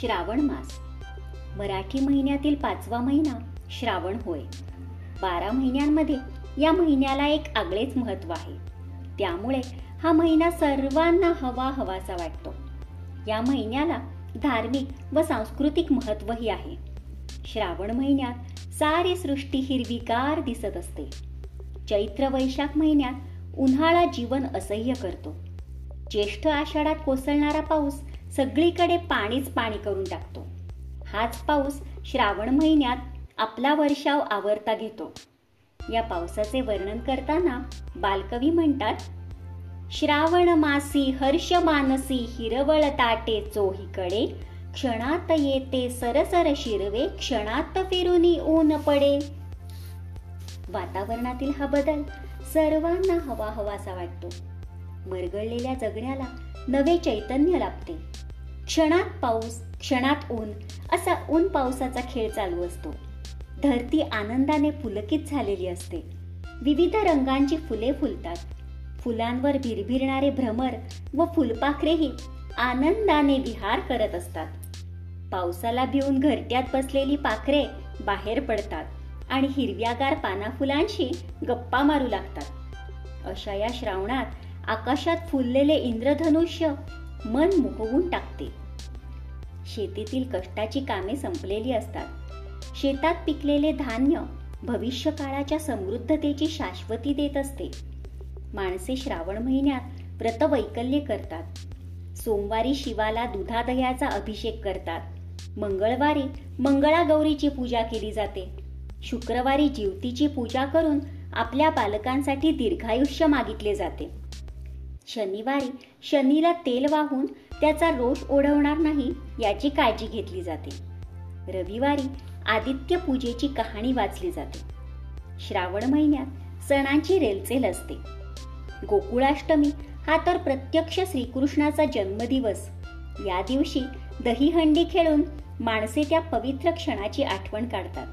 श्रावण मास. मराठी महिन्यातील पाचवा महिना श्रावण होय. बारा महिन्यांमध्ये या महिन्याला एक आगळेच महत्त्व आहे. त्यामुळे हा महिना सर्वांना हवा हवासा वाटतो. या महिन्याला धार्मिक व सांस्कृतिक महत्वही आहे. श्रावण महिन्यात सारी सृष्टी हिरवीगार दिसत असते. चैत्र वैशाख महिन्यात उन्हाळा जीवन असह्य करतो. ज्येष्ठ आषाढात कोसळणारा पाऊस सगळीकडे पाणीच पाणी करून टाकतो. हाच पाऊस श्रावण महिन्यात आपला वर्षाव आवर्ता घेतो. या पावसाचे वर्णन करताना बालकवी म्हणतात श्रावण मासी हर्ष मानसी हिरवळ ताटे चोहीकडे. क्षणात येते सरसर शिरवे क्षणात फिरुनी ऊन पडे. वातावरणातील हा बदल सर्वांना हवा हवासा वाटतो. मरगळलेल्या जगण्याला नवे चैतन्य लाभते. क्षणात पाऊस क्षणात ऊन असा ऊन पावसाचा खेळ चालू असतो. धरती आनंदाने फुलकित झालेली असते. विविध रंगांची फुले फुलतात. फुलांवर भिरभिरणारे भ्रमर व फुलपाखरेही आनंदाने विहार करत असतात. पावसाला भिवून घरट्यात बसलेली पाखरे बाहेर पडतात आणि हिरव्यागार पाना फुलांशी गप्पा मारू लागतात. अशा या श्रावणात आकाशात फुललेले इंद्रधनुष्य मन मोहवून टाकते. शेतीतील कष्टाची कामे संपलेली असतात. शेतात पिकलेले धान्य भविष्य काळाच्या समृद्धतेची शाश्वती देत असते. माणसे श्रावण महिन्यात व्रतवैकल्य करतात. सोमवारी शिवाला दुधादह्याचा अभिषेक करतात. मंगळवारी मंगळागौरीची पूजा केली जाते. शुक्रवारी जीवतीची पूजा करून आपल्या बालकांसाठी दीर्घायुष्य मागितले जाते. शनिवारी शनीला तेल वाहून त्याचा रोष ओढवणार नाही याची काळजी घेतली जाते. रविवारी आदित्य पूजेची कहाणी वाचली जाते. श्रावण महिन्यात सणांची रेलचेल असते. गोकुळाष्टमी हा तर प्रत्यक्ष श्रीकृष्णाचा जन्मदिवस. या दिवशी दहीहंडी खेळून माणसे त्या पवित्र क्षणाची आठवण काढतात.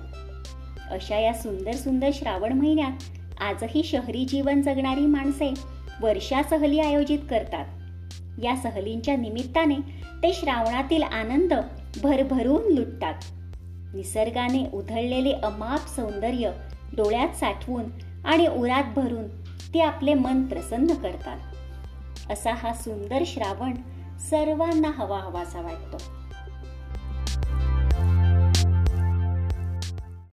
अशा या सुंदर सुंदर श्रावण महिन्यात आजही शहरी जीवन जगणारी माणसे वर्षा सहली आयोजित करतात. या सहलींच्या निमित्ताने ते श्रावणातील आनंद भरभरून लुटतात. निसर्गाने उधळलेले अमाप सौंदर्य डोळ्यात साठवून आणि उरात भरून ते आपले मन प्रसन्न करतात. असा हा सुंदर श्रावण सर्वांना हवा हवासा वाटतो.